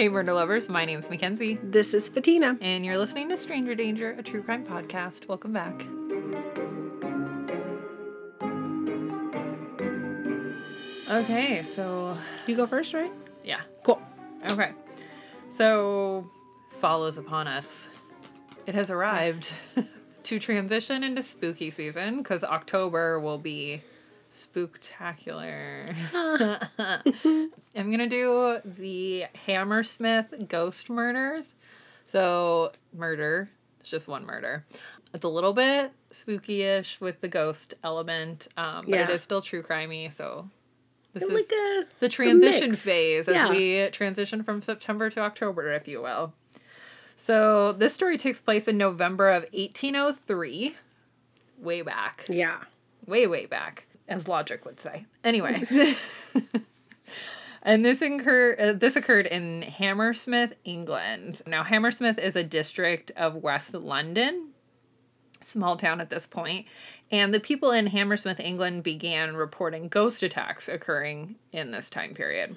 Hey, murder lovers. My name's Mackenzie, This is Fatina. and you're listening to Stranger Danger, a true crime podcast. Welcome back. Okay, so You go first, right? yeah. Cool. Okay. So, follows upon us. It has arrived to transition into spooky season because October will be spooktacular. I'm to do the Hammersmith ghost murders. So, murder, it's just one murder. It's a little bit spooky ish with the ghost element, um, but it Yeah. is still true crimey. So, this is like a the transition phase as Yeah. we transition from September to October, if you will. So this story takes place in November of 1803, way back, yeah. way way back, as logic would say. Anyway, and this incur uh, this occurred in Hammersmith, England. Now Hammersmith is a district of West London, small town at this point, and the people in Hammersmith, England began reporting ghost attacks occurring in this time period.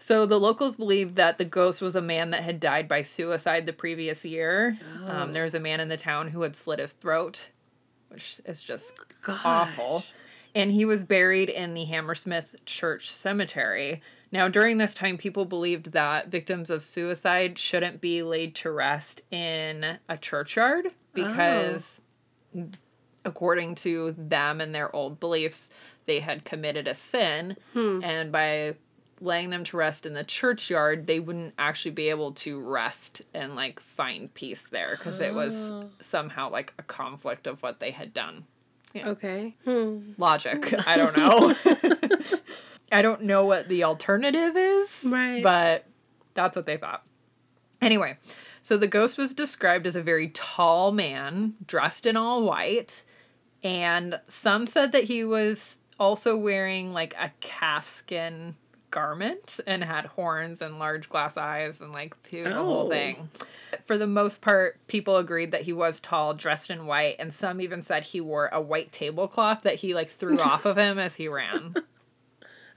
So the locals believed that the ghost was a man that had died by suicide the previous year. Um, there was a man in the town who had slit his throat, which is just awful. And he was buried in the Hammersmith Church Cemetery. Now, during this time, people believed that victims of suicide shouldn't be laid to rest in a churchyard because, oh. according to them and their old beliefs, they had committed a sin. Hmm. And by laying them to rest in the churchyard, they wouldn't actually be able to rest and like find peace there because it was somehow like a conflict of what they had done Okay. Hmm. logic. I don't know. I don't know what the alternative is. Right. But that's what they thought. Anyway, so the ghost was described as a very tall man dressed in all white. And some said that he was also wearing like a calfskin garment and had horns and large glass eyes and like he was a whole Oh. thing. For the most part, people agreed that he was tall, dressed in white, and some even said he wore a white tablecloth that he like threw off of him as he ran.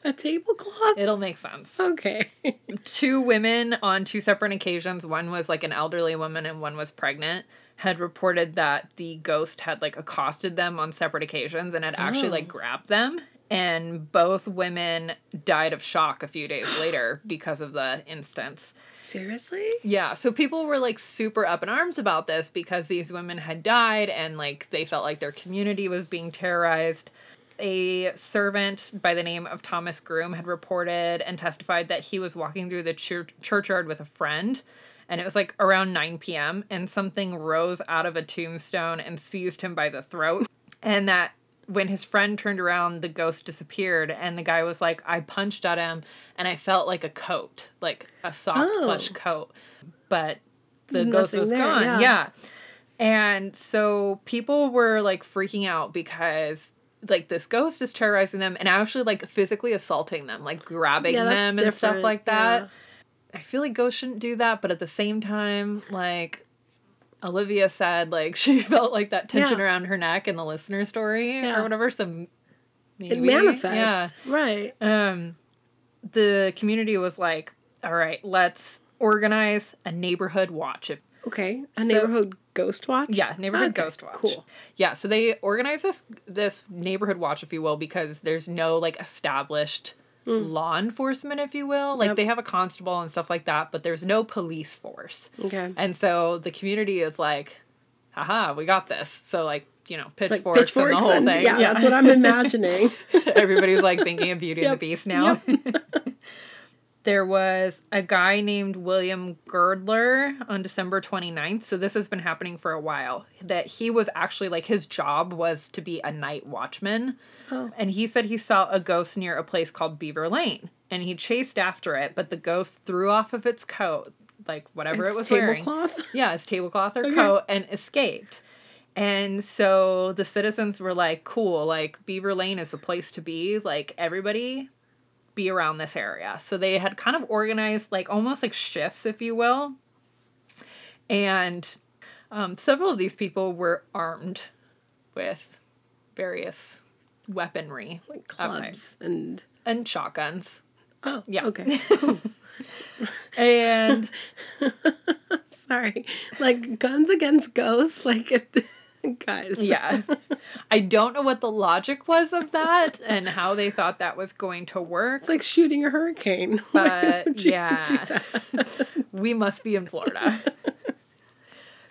A tablecloth? It'll make sense. Okay. Two women on two separate occasions, one was like an elderly woman and one was pregnant, had reported that the ghost had like accosted them on separate occasions and had actually like oh. grabbed them. And both women died of shock a few days later because of the instance. Seriously? Yeah, so people were like super up in arms about this because these women had died and like they felt like their community was being terrorized. A servant by the name of Thomas Groom had reported and testified that he was walking through the chur- churchyard with a friend and it was like around 9 p.m. and something rose out of a tombstone and seized him by the throat. And that when his friend turned around, the ghost disappeared, and the guy was like, I punched at him and I felt like a coat, like a soft Oh. plush coat. But the ghost was there, gone. yeah. yeah. And so people were like freaking out because like this ghost is terrorizing them and actually like physically assaulting them, like grabbing Yeah, them and stuff like that. yeah. I feel like ghosts shouldn't do that, but at the same time, like Olivia said, like she felt like that tension Yeah. around her neck in the listener story Yeah. or whatever. So maybe, It manifests. Right. Yeah. Um, the community was like, "All right, let's organize a neighborhood watch." If Okay. A So- neighborhood ghost watch? yeah, neighborhood Okay, ghost watch. Cool. Yeah, so they organize this this neighborhood watch, if you will, because there's no like established Mm. law enforcement, if you will. Like. Yep. they have a constable and stuff like that, but there's no police force. Okay. And so the community is like, haha, we got this. So like, you know, Like pitchforks, and the whole and- thing. Yeah, yeah, that's what I'm imagining. Everybody's like thinking of Beauty and the Beast now. there was a guy named William Girdler on December 29th. So this has been happening for a while. That he was actually like his job was to be a night watchman. Oh. And he said he saw a ghost near a place called Beaver Lane. And he chased after it, but the ghost threw off of its coat, like whatever Its it was wearing. Yeah, his tablecloth or coat and escaped. And so the citizens were like, cool, like Beaver Lane is the place to be. Like everybody be around this area. So they had kind of organized like almost like shifts, if you will. And um, several of these people were armed with various weaponry Like clubs and and shotguns. oh Yeah. okay cool. And Sorry. Like guns against ghosts, like it, guys. yeah, I don't know what the logic was of that and how they thought that was going to work. It's like shooting a hurricane. But would you do yeah, we must be in Florida.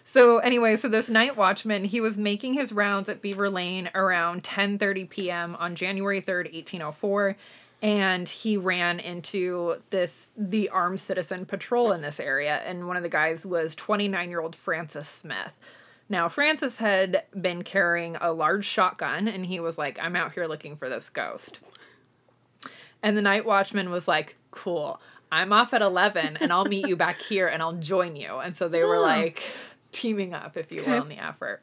So anyway, so this night watchman, he was making his rounds at Beaver Lane around 10:30 p.m. on January 3rd, 1804, and he ran into this the armed citizen patrol in this area and one of the guys was 29-year-old Francis Smith. Now, Francis had been carrying a large shotgun and he was like, "I'm out here looking for this ghost." And the night watchman was like, "Cool. I'm off at 11 and I'll meet you back here and I'll join you." And so they were like teaming up, if you will, in the effort.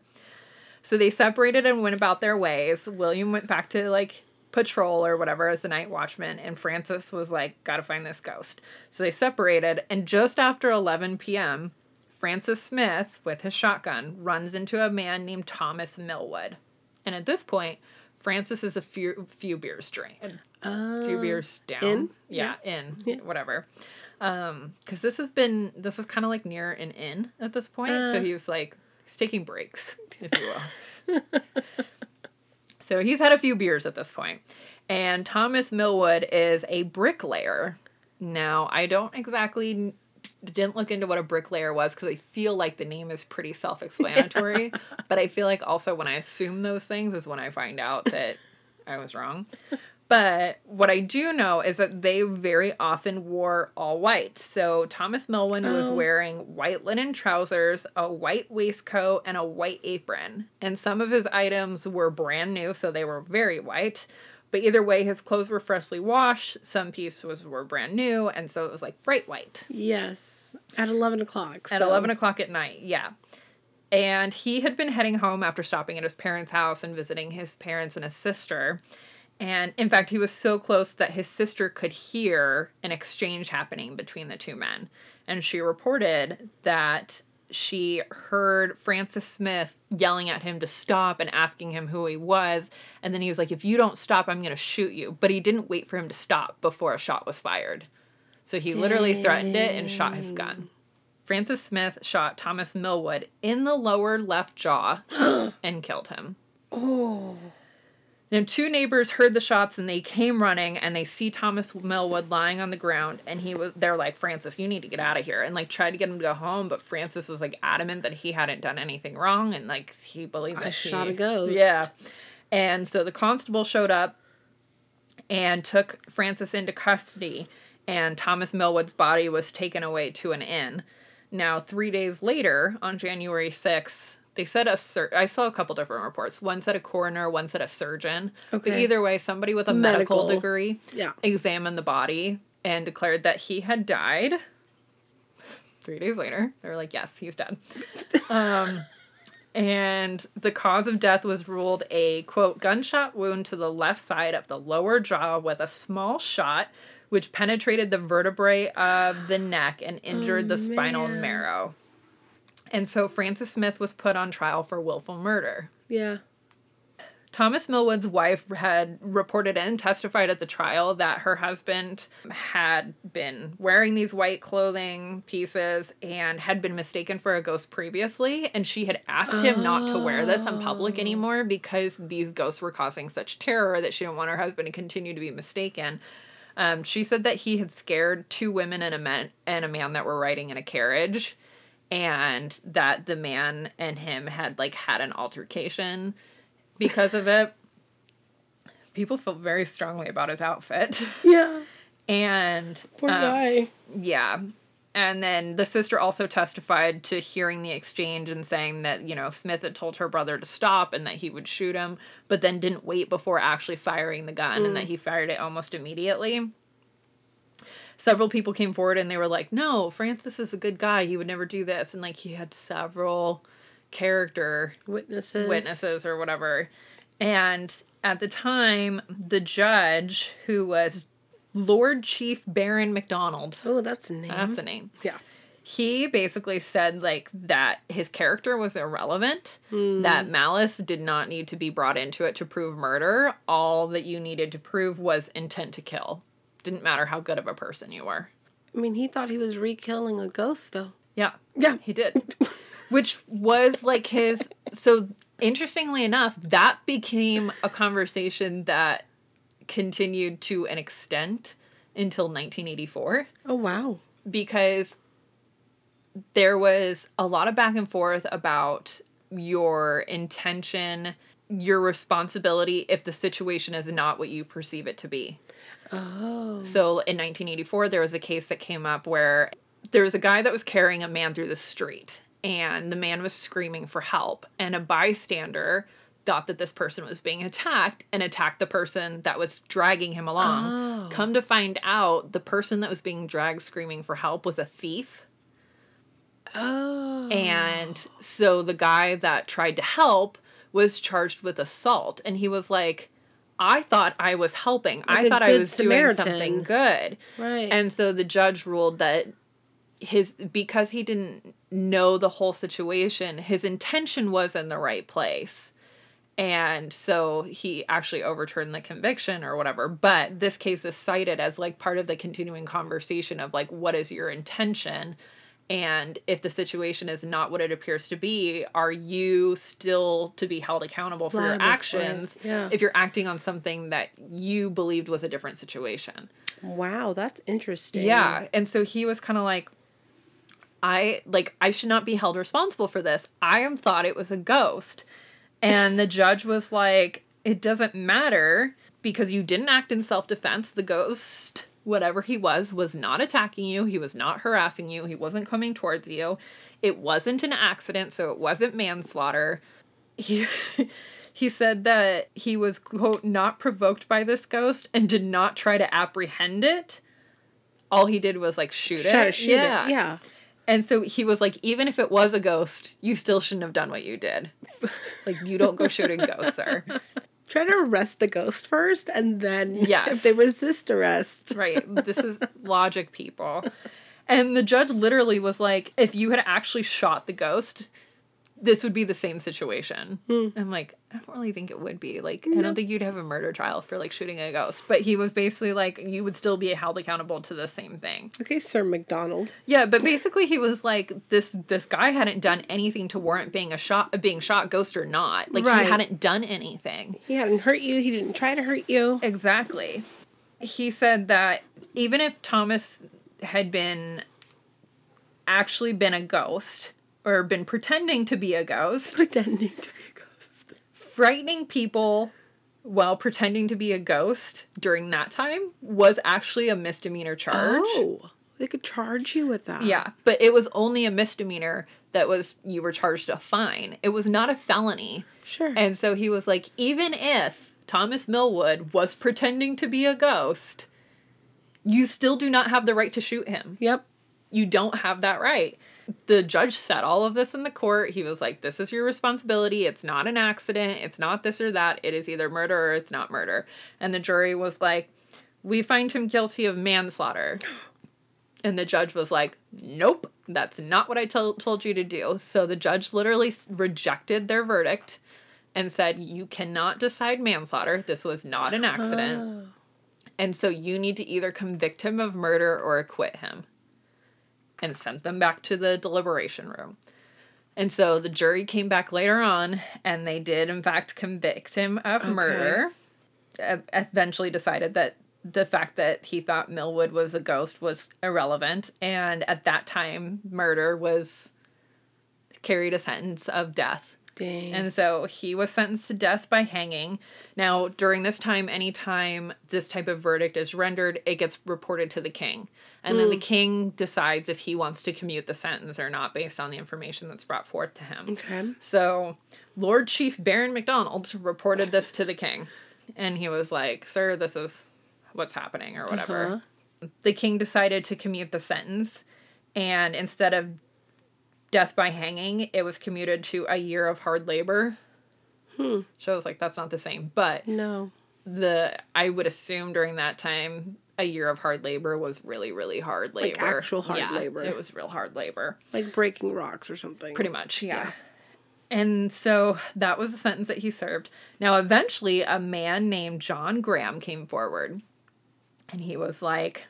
So they separated and went about their ways. William went back to like patrol or whatever as the night watchman, and Francis was like, "Got to find this ghost." So they separated, and just after 11 p.m., Francis Smith, with his shotgun, runs into a man named Thomas Millwood. And at this point, Francis is a few few beers drink, a few beers down. in? Yeah, in Yeah. whatever. Um, because this has been this is kind of like near an inn at this point, so Uh. he's like he's taking breaks, if you will. so he's had a few beers at this point, and Thomas Millwood is a bricklayer. Now I don't exactly didn't look into what a bricklayer was because I feel like the name is pretty self-explanatory, but I feel like also when I assume those things is when I find out that I was wrong. But what I do know is that they very often wore all white. So Thomas Millwood was Oh. wearing white linen trousers, a white waistcoat, and a white apron. And some of his items were brand new, so they were very white. But either way, his clothes were freshly washed. Some pieces were brand new, and so it was like bright white Yes. At 11 o'clock. at so- 11 o'clock at night yeah and he had been heading home after stopping at his parents house and visiting his parents and his sister and in fact he was so close that his sister could hear an exchange happening between the two men and she reported that she heard Francis Smith yelling at him to stop and asking him who he was. And then he was like, If you don't stop, I'm going to shoot you. But he didn't wait for him to stop before a shot was fired. So he literally threatened it and shot his gun. Francis Smith shot Thomas Millwood in the lower left jaw and killed him. Oh. Now, two neighbors heard the shots and they came running and they see Thomas Millwood lying on the ground and he was they're like Francis, you need to get out of here and like tried to get him to go home, but Francis was like adamant that he hadn't done anything wrong and like he believed I that he- shot a ghost. Yeah, and so the constable showed up and took Francis into custody and Thomas Millwood's body was taken away to an inn. Now, three days later, on January 6th, they said a sur- I saw a couple different reports. One said a coroner, one said a surgeon. Okay. But either way, somebody with a medical, Medical. degree Yeah. examined the body and declared that he had died. Three days later, they were like, "Yes, he's dead." um, and the cause of death was ruled a quote gunshot wound to the left side of the lower jaw with a small shot, which penetrated the vertebrae of the neck and injured Oh, the spinal man. marrow. And so Francis Smith was put on trial for willful murder. Yeah. Thomas Millwood's wife had reported and testified at the trial that her husband had been wearing these white clothing pieces and had been mistaken for a ghost previously. And she had asked him not to wear this in public anymore because these ghosts were causing such terror that she didn't want her husband to continue to be mistaken. Um, she said that he had scared two women and a man and a man that were riding in a carriage, and that the man and him had like had an altercation because of it. People felt very strongly about his outfit, Yeah. and Poor um, guy. yeah. And then the sister also testified to hearing the exchange and saying that, you know, Smith had told her brother to stop and that he would shoot him, but then didn't wait before actually firing the gun and that he fired it almost immediately. Several people came forward and they were like, no, Francis is a good guy. He would never do this. And like he had several character Witnesses. witnesses or whatever. And at the time, the judge, who was Lord Chief Baron McDonald. Oh, that's a name. that's a name. yeah. He basically said like that his character was irrelevant, hmm. that malice did not need to be brought into it to prove murder. All that you needed to prove was intent to kill. Didn't matter how good of a person you were. I mean, he thought he was re-killing a ghost, though. Yeah. Yeah. He did. Which was like his. So, interestingly enough, that became a conversation that continued to an extent until 1984 Oh wow. because there was a lot of back and forth about your intention, your responsibility if the situation is not what you perceive it to be. Oh. So in 1984, there was a case that came up where there was a guy that was carrying a man through the street, and the man was screaming for help, and a bystander thought that this person was being attacked and attacked the person that was dragging him along. Oh. Come to find out, the person that was being dragged screaming for help was a thief. Oh. And so the guy that tried to help was charged with assault. And he was like, I thought I was helping. Like I thought I was doing something good. right. And so the judge ruled that his because he didn't know the whole situation, his intention was in the right place. And so he actually overturned the conviction or whatever. But this case is cited as like part of the continuing conversation of like, what is your intention? And if the situation is not what it appears to be, are you still to be held accountable for your Liable for actions yeah. if you're acting on something that you believed was a different situation? wow, that's interesting. Yeah. And so he was kind of like, I like I should not be held responsible for this. I am thought it was a ghost. And the judge was like, it doesn't matter because you didn't act in self-defense. The ghost, whatever he was, was not attacking you. He was not harassing you. He wasn't coming towards you. It wasn't an accident, so it wasn't manslaughter. He he said that he was quote not provoked by this ghost and did not try to apprehend it. All he did was like shoot it. Try to shoot it. Yeah. And so he was like, even if it was a ghost, you still shouldn't have done what you did. like, you don't go shooting ghosts, sir. Try to arrest the ghost first, and then Yes. if they resist arrest, Right. This is logic, people. And the judge literally was like, if you had actually shot the ghost, this would be the same situation. Hmm. I'm like, I don't really think it would be. Like, I don't think you'd have a murder trial for like shooting a ghost. But he was basically like, you would still be held accountable to the same thing. okay, Sir McDonald. Yeah, but basically he was like this this guy hadn't done anything to warrant being a shot being shot ghost or not. Like Right. he hadn't done anything. He hadn't hurt you. He didn't try to hurt you. Exactly. He said that even if Thomas had been actually been a ghost or been pretending to be a ghost, Pretending to be a ghost. frightening people while pretending to be a ghost during that time was actually a misdemeanor charge. Oh, they could charge you with that. Yeah, but it was only a misdemeanor that was you were charged a fine. It was not a felony. Sure. And so he was like even if Thomas Millwood was pretending to be a ghost, you still do not have the right to shoot him. yep. You don't have that right. The judge said all of this in the court. He was like, This is your responsibility. It's not an accident. It's not this or that. It is either murder or it's not murder. And the jury was like, We find him guilty of manslaughter. And the judge was like, Nope, that's not what I told you to do. So the judge literally rejected their verdict and said, You cannot decide manslaughter. This was not an accident. Oh. And so you need to either convict him of murder or acquit him. And sent them back to the deliberation room. And so the jury came back later on and they did, in fact, convict him of Okay. murder. E- Eventually decided that the fact that he thought Millwood was a ghost was irrelevant. And at that time, murder was carried a sentence of death. Dang. And so he was sentenced to death by hanging. Now, during this time, anytime this type of verdict is rendered, it gets reported to the king. And then the hmm. king decides if he wants to commute the sentence or not based on the information that's brought forth to him. okay. So, Lord Chief Baron MacDonald reported this to the king. And he was like, Sir, this is what's happening, or whatever. Uh-huh. The king decided to commute the sentence. And instead of death by hanging, it was commuted to a year of hard labor. Hmm. So I was like, that's not the same. But No. the I would assume during that time a year of hard labor was really, really hard labor. Like actual hard Yeah, labor. It was real hard labor. Like breaking rocks or something. Pretty much, yeah. Yeah. And so that was the sentence that he served. Now, eventually, a man named John Graham came forward. And he was like,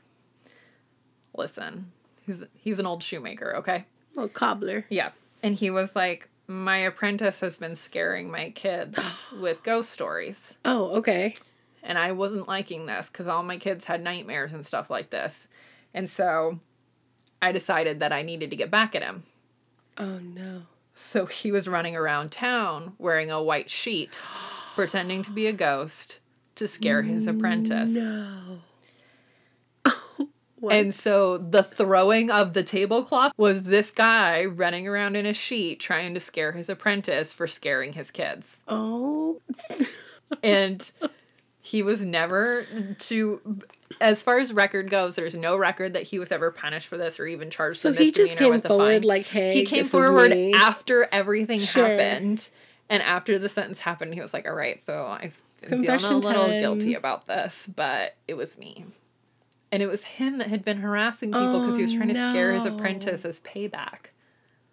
listen, he's he's an old shoemaker, okay? Well, cobbler. Yeah. And he was like, My apprentice has been scaring my kids with ghost stories. Oh, okay. And I wasn't liking this because all my kids had nightmares and stuff like this. And so I decided that I needed to get back at him. Oh no. So he was running around town wearing a white sheet, pretending to be a ghost to scare his apprentice. No. And so the throwing of the tablecloth was this guy running around in a sheet trying to scare his apprentice for scaring his kids. Oh. And he was never to as far as record goes, there's no record that he was ever punished for this or even charged So with he just came forward like, "Hey, he came forward me." after everything Sure. happened. And after the sentence happened, he was like, All right, so I'm feeling a little time. guilty about this, but it was me. And it was him that had been harassing people because he was Oh, trying to scare his apprentice as payback.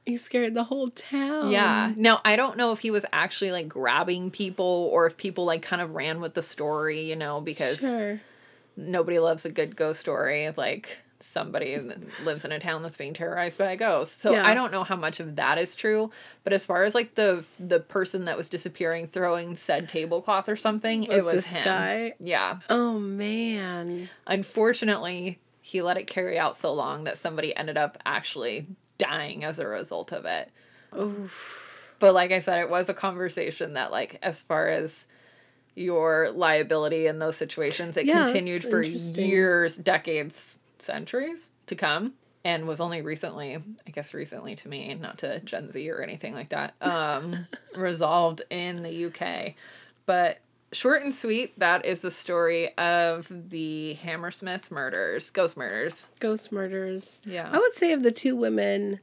He scared the whole town. Yeah. Now, I don't know if he was actually like grabbing people or if people like kind of ran with the story, you know, because Sure. nobody loves a good ghost story like somebody lives in a town that's being terrorized by a ghost. So Yeah. I don't know how much of that is true, but as far as like the the person that was disappearing throwing said tablecloth or something, Was it was this him. guy? Yeah. Oh man. Unfortunately, he let it carry out so long that somebody ended up actually dying as a result of it. Oof. But like I said, it was a conversation that like as far as your liability in those situations, it Yeah, continued for years, decades, centuries to come. And was only recently, I guess recently to me, not to Gen Z or anything like that, um, resolved in the UK. But short and sweet, that is the story of the Hammersmith murders, ghost murders. Ghost murders. Yeah. I would say if the two women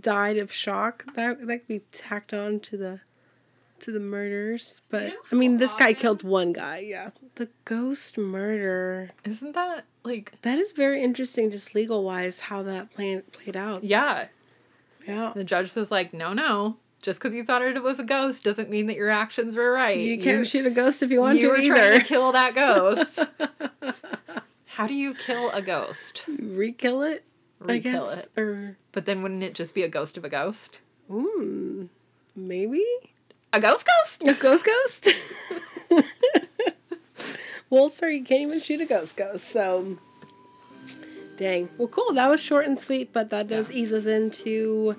died of shock, that that could be tacked on to the to the murders. But know I mean, this guy often- killed one guy. Yeah. The ghost murder. Isn't that like, That is very interesting, just legal wise, how that plan played out. yeah, Yeah. The judge was like, no, no. Just because you thought it was a ghost doesn't mean that your actions were right. You can't shoot a ghost if you want you to were either. trying to kill that ghost. How do you kill a ghost? Re-kill it. Re-kill it. Or But then wouldn't it just be a ghost of a ghost? mm, maybe A ghost ghost? a ghost ghost. well, sir, you can't even shoot a ghost ghost. So, dang. Well, cool. That was short and sweet, but that does Yeah. ease us into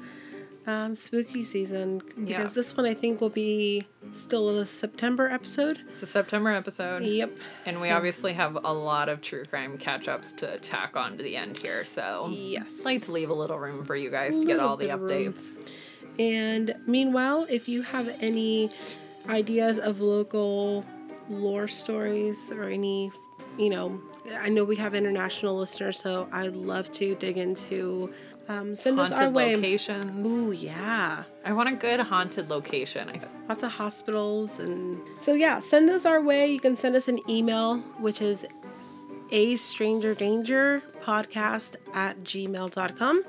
um, spooky season because Yeah. this one I think will be still a September episode. It's a September episode. Yep. And we obviously have a lot of true crime catch ups to tack on to the end here. So Yes. I'd like to leave a little room for you guys to get all the updates. room. And meanwhile, if you have any ideas of local lore stories or any, you know, I know we have international listeners, so I'd love to dig into. Um, send us our Haunted way. locations. Ooh, yeah. I want a good haunted location. I Lots of hospitals and so yeah, send those our way. You can send us an email, which is a stranger danger podcast at gmail.com.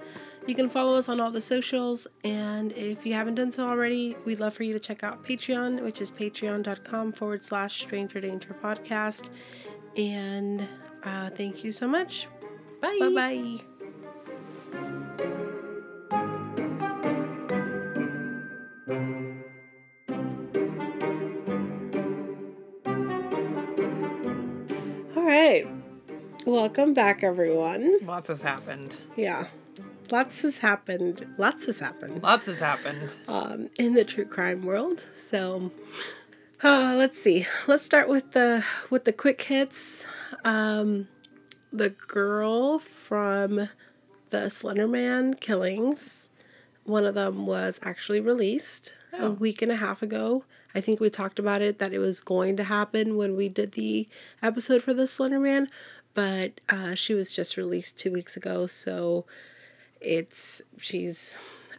You can follow us on all the socials, and if you haven't done so already, we'd love for you to check out Patreon, which is patreon.com forward slash stranger danger podcast. And uh, thank you so much. Bye. Bye bye. All right. Welcome back, everyone. Lots has happened. Yeah. Lots has happened. Lots has happened Lots has happened. um, in the true crime world. So, uh, let's see. Let's start with the with the quick hits. Um, the girl from the Slenderman killings. One of them was actually released Oh. a week and a half ago. I think we talked about it that it was going to happen when we did the episode for the Slenderman, but uh, she was just released two weeks ago. So it's she's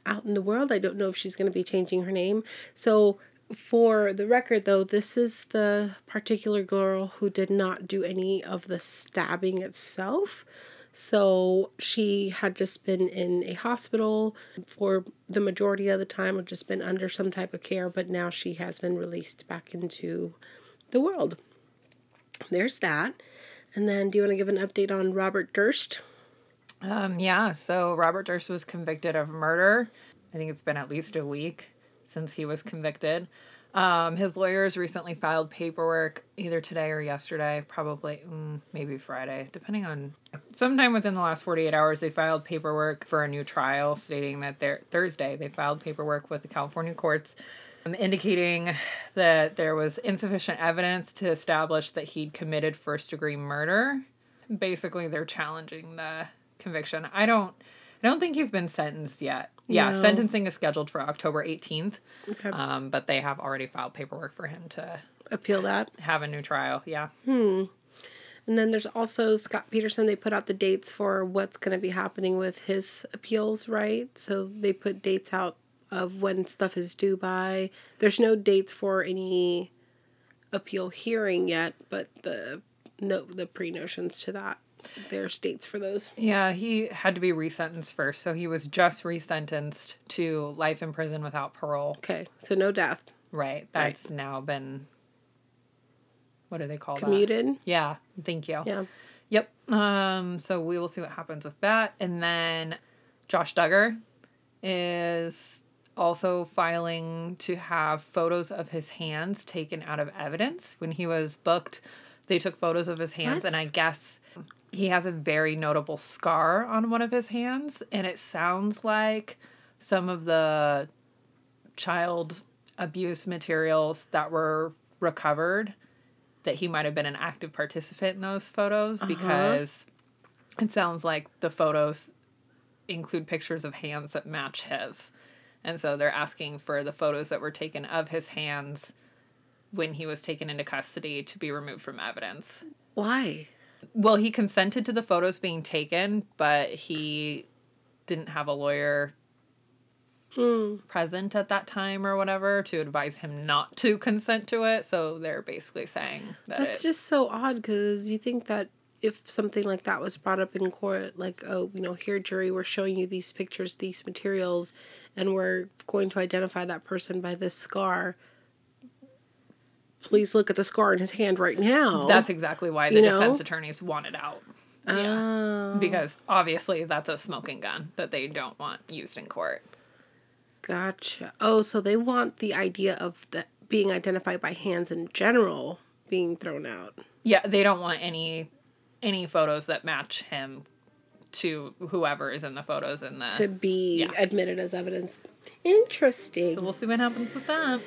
out in the world. I don't know if she's going to be changing her name. So for the record though, this is the particular girl who did not do any of the stabbing itself. So she had just been in a hospital for the majority of the time, or just been under some type of care, but now she has been released back into the world. There's that. And then, do you want to give an update on Robert Durst? Um, yeah, so Robert Durst was convicted of murder. I think it's been at least a week since he was convicted. Um, his lawyers recently filed paperwork either today or yesterday, probably mm, maybe Friday, depending on sometime within the last 48 hours. They filed paperwork for a new trial, stating that they're Thursday they filed paperwork with the California courts, um, indicating that there was insufficient evidence to establish that he'd committed first degree murder. Basically, they're challenging the conviction. I don't. I don't think he's been sentenced yet. Yeah, No. sentencing is scheduled for October 18th. Okay. Um, but they have already filed paperwork for him to Appeal that. have a new trial. Yeah. Hmm. And then there's also Scott Peterson. They put out the dates for what's going to be happening with his appeals, right? So they put dates out of when stuff is due by. There's no dates for any appeal hearing yet, but the no the pre notions to that. There's dates for those. Yeah, he had to be resentenced first. So he was just resentenced to life in prison without parole. Okay, so no death. Right. That's now been. What do they call that? Commuted. Yeah. Thank you. Yeah. Yep. Um, so we will see what happens with that. And then Josh Duggar is also filing to have photos of his hands taken out of evidence. When he was booked, they took photos of his hands, What? and I guess he has a very notable scar on one of his hands. And it sounds like some of the child abuse materials that were recovered that he might have been an active participant in those photos uh-huh. because it sounds like the photos include pictures of hands that match his. And so they're asking for the photos that were taken of his hands when he was taken into custody to be removed from evidence. Why? Well, he consented to the photos being taken, but he didn't have a lawyer hmm. present at that time or whatever to advise him not to consent to it. So they're basically saying that That's it, just so odd because you think that if something like that was brought up in court, like, oh, you know, here, jury, we're showing you these pictures, these materials, and we're going to identify that person by this scar. Please look at the scar in his hand right now. that's exactly why the You know? defense attorneys wanted out. Yeah. Oh, Because obviously that's a smoking gun that they don't want used in court. gotcha. Oh, so they want the idea of the being identified by hands in general being thrown out. Yeah, they don't want any any photos that match him to whoever is in the photos in the to be Yeah. admitted as evidence. Interesting. So we'll see what happens with that.